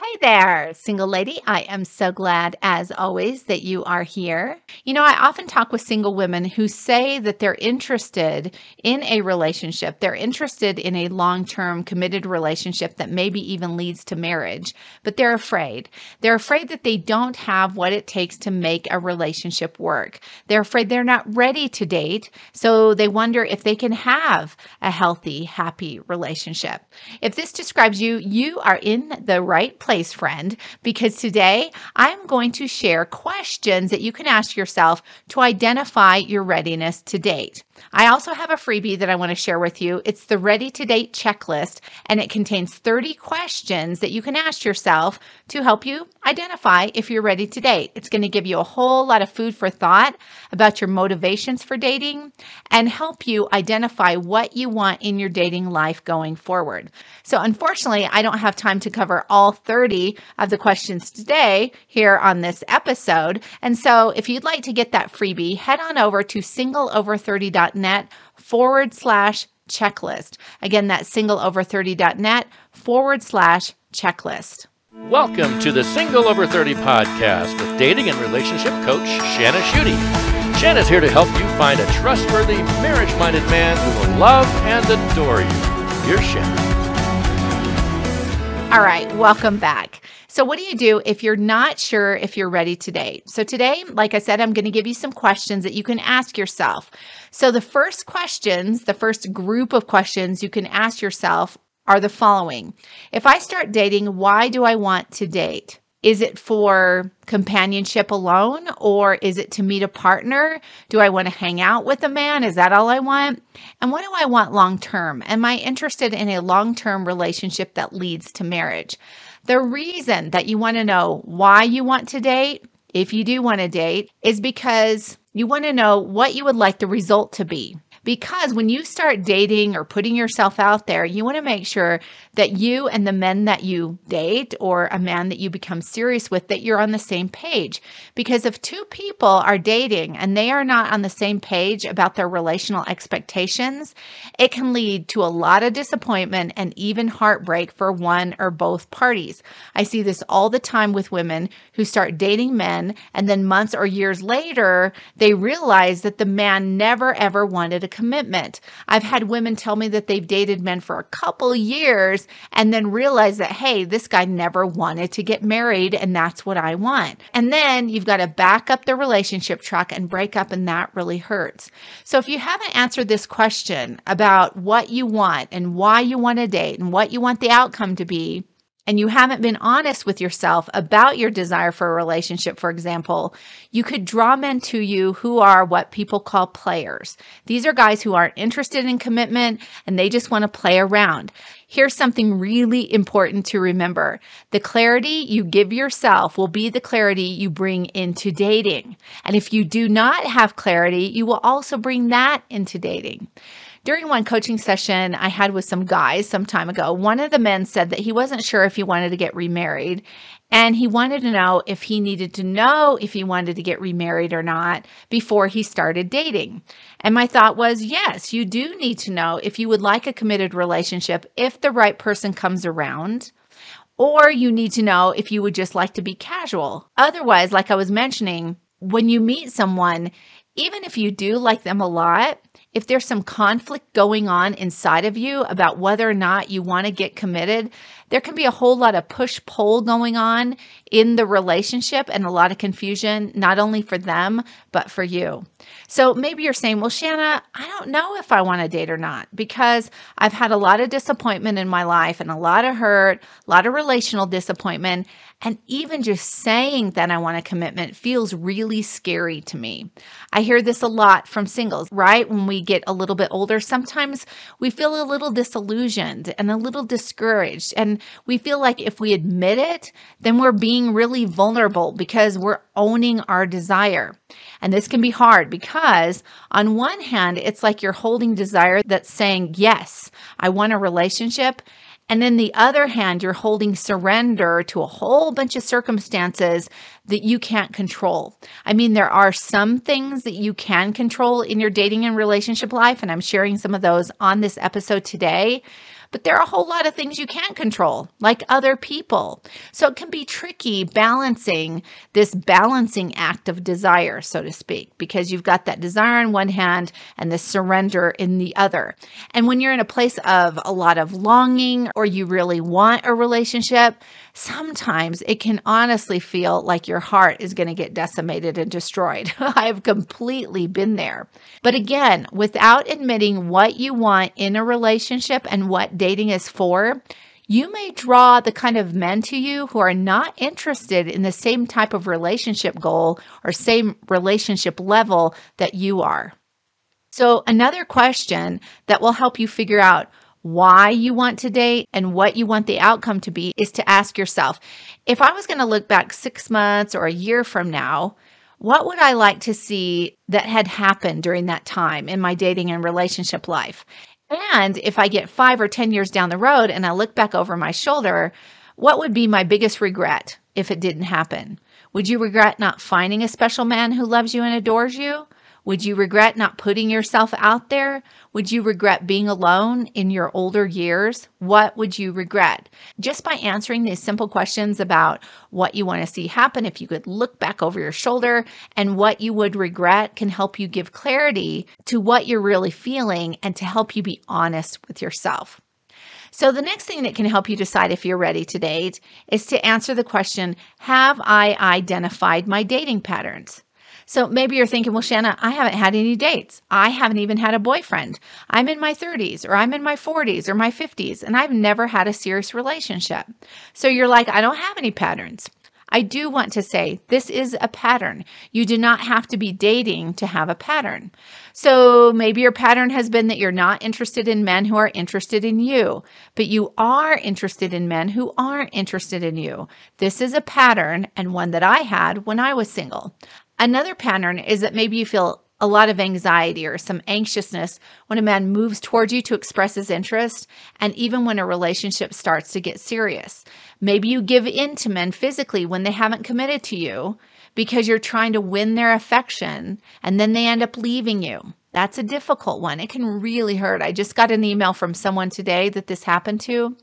Hey there, single lady. I am so glad, as always, that you are here. You know, I often talk with single women who say that they're interested in a relationship. They're interested in a long term committed relationship that maybe even leads to marriage, but they're afraid. They're afraid that they don't have what it takes to make a relationship work. They're afraid they're not ready to date, so they wonder if they can have a healthy, happy relationship. If this describes you, you are in the right place place, friend, because today I'm going to share questions that you can ask yourself to identify your readiness to date. I also have a freebie that I want to share with you. It's the Ready to Date checklist, and it contains 30 questions that you can ask yourself to help you identify if you're ready to date. It's going to give you a whole lot of food for thought about your motivations for dating and help you identify what you want in your dating life going forward. So, unfortunately, I don't have time to cover all 30 of the questions today here on this episode. And so, if you'd like to get that freebie, head on over to singleover30.com singleover30.net forward slash checklist. Again, that's singleover30.net forward slash checklist. Welcome to the Single Over 30 podcast with dating and relationship coach Shana Schutte. Shana's here to help you find a trustworthy, marriage minded man who will love and adore you. Here's Shana. All right, welcome back. So, what do you do if you're not sure if you're ready to date? So, today, like I said, I'm going to give you some questions that you can ask yourself. So, the first questions, the first group of questions you can ask yourself are the following If I start dating, why do I want to date? Is it for companionship alone or is it to meet a partner? Do I want to hang out with a man? Is that all I want? And what do I want long term? Am I interested in a long term relationship that leads to marriage? The reason that you want to know why you want to date, if you do want to date, is because you want to know what you would like the result to be. Because when you start dating or putting yourself out there, you want to make sure that you and the men that you date or a man that you become serious with that you're on the same page. Because if two people are dating and they are not on the same page about their relational expectations, it can lead to a lot of disappointment and even heartbreak for one or both parties. I see this all the time with women who start dating men and then months or years later, they realize that the man never ever wanted a commitment. I've had women tell me that they've dated men for a couple years and then realize that, hey, this guy never wanted to get married and that's what I want. And then you've got to back up the relationship truck and break up, and that really hurts. So if you haven't answered this question about what you want and why you want to date and what you want the outcome to be, and you haven't been honest with yourself about your desire for a relationship, for example, you could draw men to you who are what people call players. These are guys who aren't interested in commitment and they just want to play around. Here's something really important to remember. The clarity you give yourself will be the clarity you bring into dating. And if you do not have clarity, you will also bring that into dating. During one coaching session I had with some guys some time ago, one of the men said that he wasn't sure if he wanted to get remarried. And he wanted to know if he needed to know if he wanted to get remarried or not before he started dating. And my thought was, yes, you do need to know if you would like a committed relationship if the right person comes around. Or you need to know if you would just like to be casual. Otherwise, like I was mentioning, when you meet someone, even if you do like them a lot, if there's some conflict going on inside of you about whether or not you want to get committed, there can be a whole lot of push pull going on in the relationship and a lot of confusion, not only for them, but for you. So maybe you're saying, well, Shana, I don't know if I want to date or not because I've had a lot of disappointment in my life and a lot of hurt, a lot of relational disappointment. And even just saying that I want a commitment feels really scary to me. I hear this a lot from singles, right? When we get a little bit older, sometimes we feel a little disillusioned and a little discouraged. And we feel like if we admit it, then we're being really vulnerable because we're owning our desire. And this can be hard because, on one hand, it's like you're holding desire that's saying, Yes, I want a relationship. And then the other hand, you're holding surrender to a whole bunch of circumstances that you can't control. I mean, there are some things that you can control in your dating and relationship life, and I'm sharing some of those on this episode today. But there are a whole lot of things you can't control, like other people. So it can be tricky balancing this balancing act of desire, so to speak, because you've got that desire in one hand and the surrender in the other. And when you're in a place of a lot of longing or you really want a relationship, sometimes it can honestly feel like your heart is going to get decimated and destroyed. I've completely been there. But again, without admitting what you want in a relationship and what dating is for, you may draw the kind of men to you who are not interested in the same type of relationship goal or same relationship level that you are. So, another question that will help you figure out why you want to date and what you want the outcome to be is to ask yourself if I was going to look back six months or a year from now, what would I like to see that had happened during that time in my dating and relationship life? And if I get five or 10 years down the road and I look back over my shoulder, what would be my biggest regret if it didn't happen? Would you regret not finding a special man who loves you and adores you? Would you regret not putting yourself out there? Would you regret being alone in your older years? What would you regret? Just by answering these simple questions about what you want to see happen, if you could look back over your shoulder and what you would regret can help you give clarity to what you're really feeling and to help you be honest with yourself. So, the next thing that can help you decide if you're ready to date is to answer the question Have I identified my dating patterns? So maybe you're thinking, well, Shana, I haven't had any dates. I haven't even had a boyfriend. I'm in my 30s or I'm in my 40s or my 50s and I've never had a serious relationship. So you're like, I don't have any patterns. I do want to say this is a pattern. You do not have to be dating to have a pattern. So maybe your pattern has been that you're not interested in men who are interested in you, but you are interested in men who aren't interested in you. This is a pattern and one that I had when I was single. Another pattern is that maybe you feel a lot of anxiety or some anxiousness when a man moves towards you to express his interest, and even when a relationship starts to get serious. Maybe you give in to men physically when they haven't committed to you because you're trying to win their affection, and then they end up leaving you. That's a difficult one. It can really hurt. I just got an email from someone today that this happened to.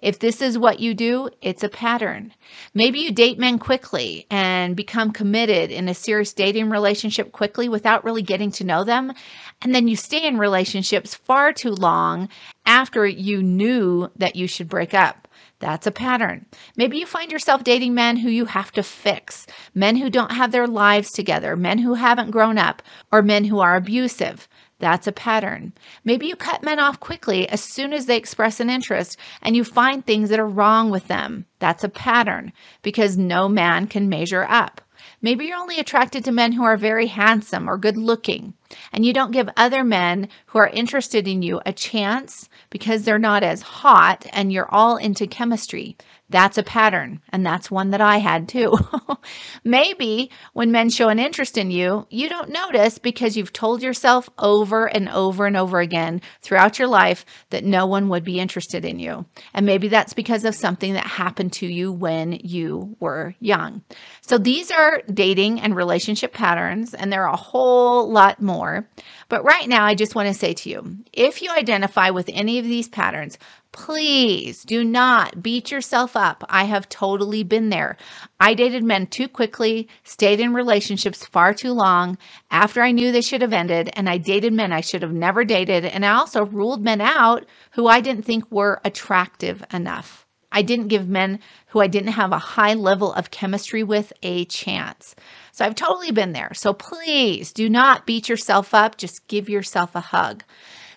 If this is what you do, it's a pattern. Maybe you date men quickly and become committed in a serious dating relationship quickly without really getting to know them. And then you stay in relationships far too long after you knew that you should break up. That's a pattern. Maybe you find yourself dating men who you have to fix, men who don't have their lives together, men who haven't grown up, or men who are abusive. That's a pattern. Maybe you cut men off quickly as soon as they express an interest and you find things that are wrong with them. That's a pattern because no man can measure up. Maybe you're only attracted to men who are very handsome or good looking, and you don't give other men who are interested in you a chance because they're not as hot and you're all into chemistry. That's a pattern, and that's one that I had too. Maybe when men show an interest in you, you don't notice because you've told yourself over and over and over again throughout your life that no one would be interested in you. And maybe that's because of something that happened to you when you were young. So these are dating and relationship patterns, and there are a whole lot more. But right now, I just want to say to you if you identify with any of these patterns, Please do not beat yourself up. I have totally been there. I dated men too quickly, stayed in relationships far too long after I knew they should have ended, and I dated men I should have never dated. And I also ruled men out who I didn't think were attractive enough. I didn't give men who I didn't have a high level of chemistry with a chance. So I've totally been there. So please do not beat yourself up. Just give yourself a hug.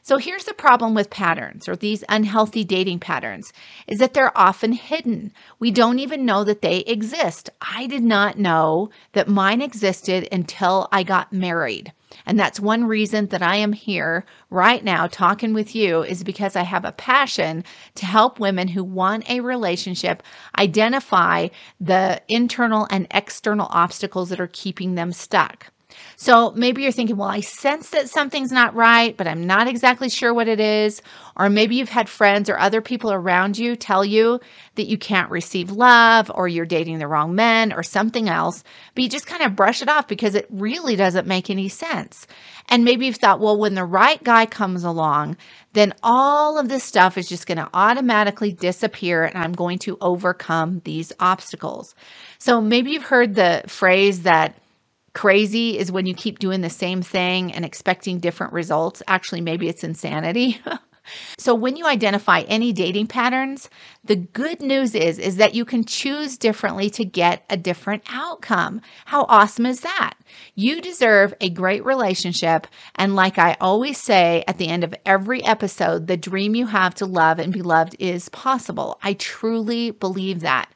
So here's the problem with patterns or these unhealthy dating patterns is that they're often hidden. We don't even know that they exist. I did not know that mine existed until I got married. And that's one reason that I am here right now talking with you is because I have a passion to help women who want a relationship identify the internal and external obstacles that are keeping them stuck. So maybe you're thinking, well, I sense that something's not right, but I'm not exactly sure what it is. Or maybe you've had friends or other people around you tell you that you can't receive love or you're dating the wrong men or something else, but you just kind of brush it off because it really doesn't make any sense. And maybe you've thought, well, when the right guy comes along, then all of this stuff is just going to automatically disappear and I'm going to overcome these obstacles. So maybe you've heard the phrase that crazy is when you keep doing the same thing and expecting different results. Actually, maybe it's insanity. so when you identify any dating patterns, the good news is is that you can choose differently to get a different outcome. How awesome is that? You deserve a great relationship and like I always say at the end of every episode, the dream you have to love and be loved is possible. I truly believe that.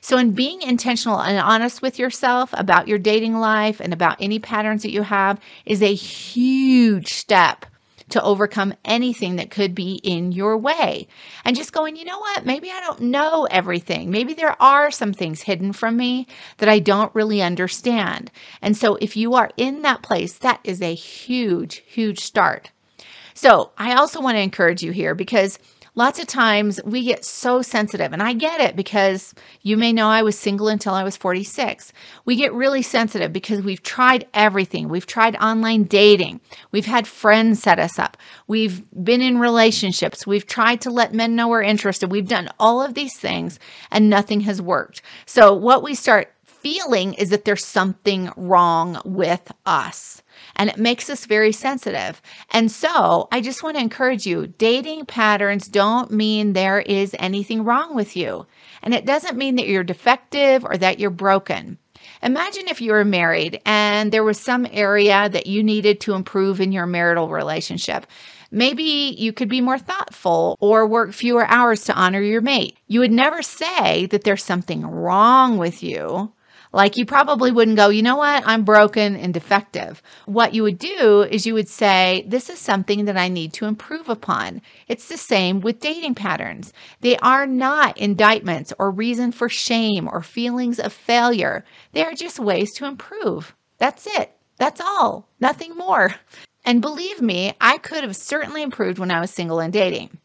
So, in being intentional and honest with yourself about your dating life and about any patterns that you have is a huge step to overcome anything that could be in your way. And just going, you know what? Maybe I don't know everything. Maybe there are some things hidden from me that I don't really understand. And so, if you are in that place, that is a huge, huge start. So, I also want to encourage you here because lots of times we get so sensitive, and I get it because you may know I was single until I was 46. We get really sensitive because we've tried everything. We've tried online dating, we've had friends set us up, we've been in relationships, we've tried to let men know we're interested. We've done all of these things, and nothing has worked. So, what we start feeling is that there's something wrong with us and it makes us very sensitive. And so I just want to encourage you dating patterns don't mean there is anything wrong with you. And it doesn't mean that you're defective or that you're broken. Imagine if you were married and there was some area that you needed to improve in your marital relationship. Maybe you could be more thoughtful or work fewer hours to honor your mate. You would never say that there's something wrong with you like you probably wouldn't go, you know what? I'm broken and defective. What you would do is you would say, this is something that I need to improve upon. It's the same with dating patterns. They are not indictments or reason for shame or feelings of failure. They are just ways to improve. That's it. That's all. Nothing more. And believe me, I could have certainly improved when I was single and dating.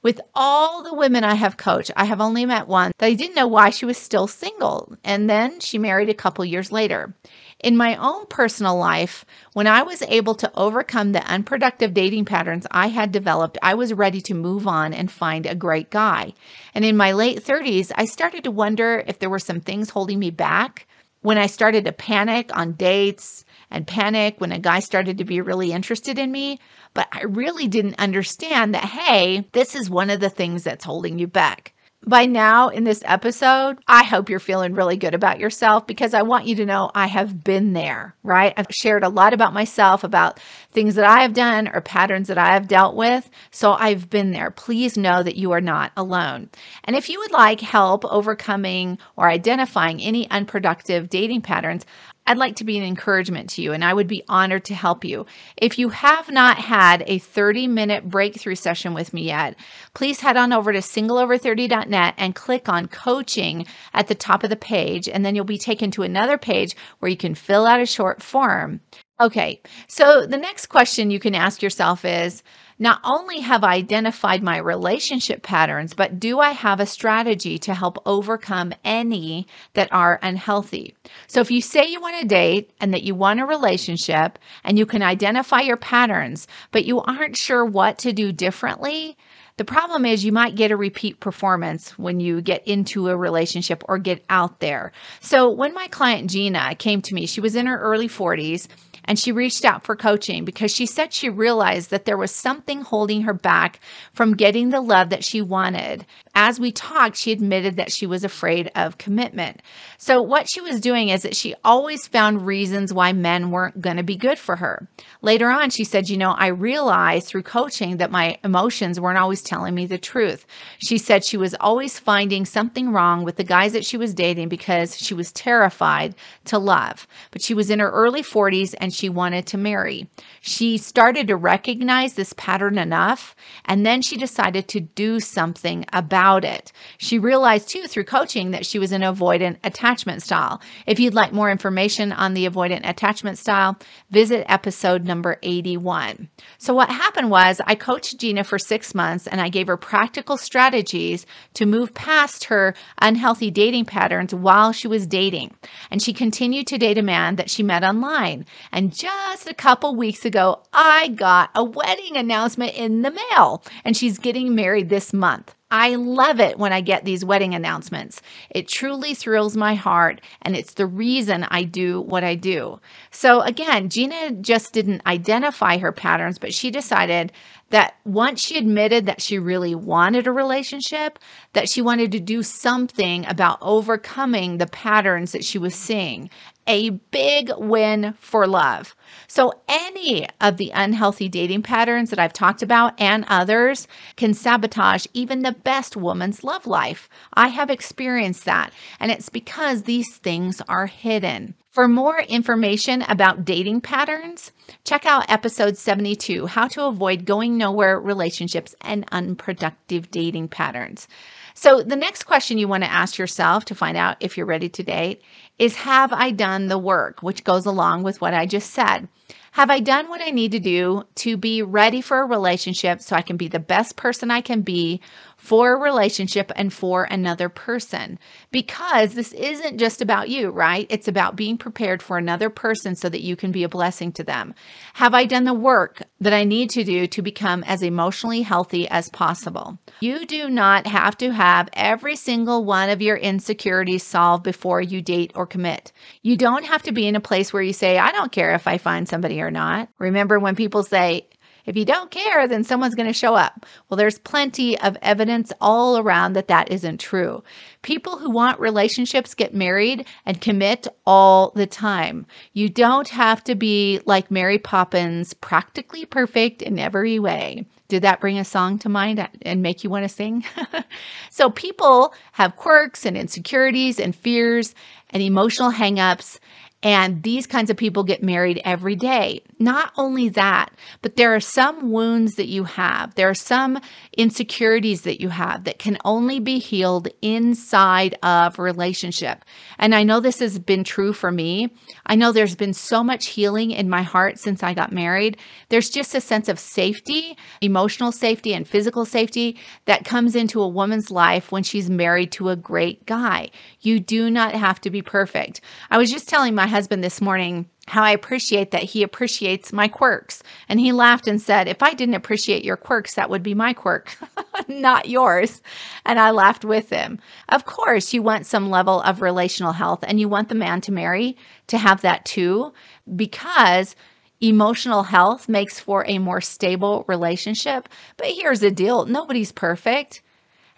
With all the women I have coached, I have only met one that I didn't know why she was still single. And then she married a couple years later. In my own personal life, when I was able to overcome the unproductive dating patterns I had developed, I was ready to move on and find a great guy. And in my late 30s, I started to wonder if there were some things holding me back. When I started to panic on dates, and panic when a guy started to be really interested in me. But I really didn't understand that, hey, this is one of the things that's holding you back. By now, in this episode, I hope you're feeling really good about yourself because I want you to know I have been there, right? I've shared a lot about myself, about things that I have done or patterns that I have dealt with. So I've been there. Please know that you are not alone. And if you would like help overcoming or identifying any unproductive dating patterns, I'd like to be an encouragement to you and I would be honored to help you. If you have not had a 30 minute breakthrough session with me yet, please head on over to singleover30.net and click on coaching at the top of the page. And then you'll be taken to another page where you can fill out a short form. Okay, so the next question you can ask yourself is not only have I identified my relationship patterns, but do I have a strategy to help overcome any that are unhealthy? So if you say you want to date and that you want a relationship and you can identify your patterns, but you aren't sure what to do differently, the problem is you might get a repeat performance when you get into a relationship or get out there. So when my client Gina came to me, she was in her early 40s and she reached out for coaching because she said she realized that there was something holding her back from getting the love that she wanted. As we talked, she admitted that she was afraid of commitment. So, what she was doing is that she always found reasons why men weren't going to be good for her. Later on, she said, You know, I realized through coaching that my emotions weren't always telling me the truth. She said she was always finding something wrong with the guys that she was dating because she was terrified to love. But she was in her early 40s and she wanted to marry. She started to recognize this pattern enough, and then she decided to do something about about it. She realized too through coaching that she was an avoidant attachment style. If you'd like more information on the avoidant attachment style, visit episode number 81. So, what happened was I coached Gina for six months and I gave her practical strategies to move past her unhealthy dating patterns while she was dating. And she continued to date a man that she met online. And just a couple weeks ago, I got a wedding announcement in the mail, and she's getting married this month. I love it when I get these wedding announcements. It truly thrills my heart, and it's the reason I do what I do. So, again, Gina just didn't identify her patterns, but she decided that once she admitted that she really wanted a relationship, that she wanted to do something about overcoming the patterns that she was seeing. A big win for love. So, any of the unhealthy dating patterns that I've talked about and others can sabotage even the best woman's love life. I have experienced that, and it's because these things are hidden. For more information about dating patterns, check out episode 72 How to Avoid Going Nowhere Relationships and Unproductive Dating Patterns. So, the next question you want to ask yourself to find out if you're ready to date is Have I done the work? Which goes along with what I just said. Have I done what I need to do to be ready for a relationship so I can be the best person I can be for a relationship and for another person. Because this isn't just about you, right? It's about being prepared for another person so that you can be a blessing to them. Have I done the work that I need to do to become as emotionally healthy as possible? You do not have to have every single one of your insecurities solved before you date or commit. You don't have to be in a place where you say, I don't care if I find somebody or not. Remember when people say, if you don't care, then someone's going to show up. Well, there's plenty of evidence all around that that isn't true. People who want relationships get married and commit all the time. You don't have to be like Mary Poppins, practically perfect in every way. Did that bring a song to mind and make you want to sing? so, people have quirks and insecurities and fears and emotional hangups and these kinds of people get married every day. Not only that, but there are some wounds that you have, there are some insecurities that you have that can only be healed inside of relationship. And I know this has been true for me. I know there's been so much healing in my heart since I got married. There's just a sense of safety, emotional safety, and physical safety that comes into a woman's life when she's married to a great guy. You do not have to be perfect. I was just telling my husband this morning how I appreciate that he appreciates my quirks. And he laughed and said, If I didn't appreciate your quirks, that would be my quirk, not yours. And I laughed with him. Of course, you want some level of relational health and you want the man to marry to have that too, because emotional health makes for a more stable relationship. But here's the deal nobody's perfect.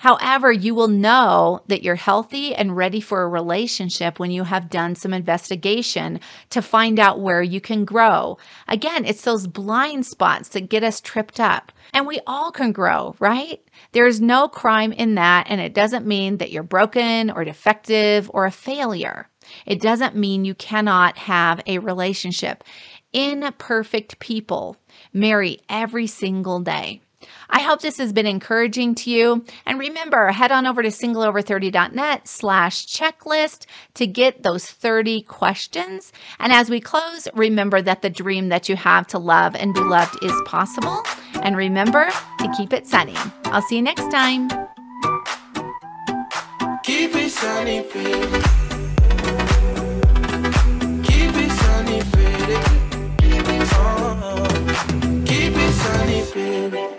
However, you will know that you're healthy and ready for a relationship when you have done some investigation to find out where you can grow. Again, it's those blind spots that get us tripped up. And we all can grow, right? There's no crime in that, and it doesn't mean that you're broken or defective or a failure. It doesn't mean you cannot have a relationship. Imperfect people marry every single day. I hope this has been encouraging to you. And remember, head on over to singleover30.net slash checklist to get those 30 questions. And as we close, remember that the dream that you have to love and be loved is possible. And remember to keep it sunny. I'll see you next time. Keep it sunny, baby. Keep it sunny, baby. Oh, keep it sunny.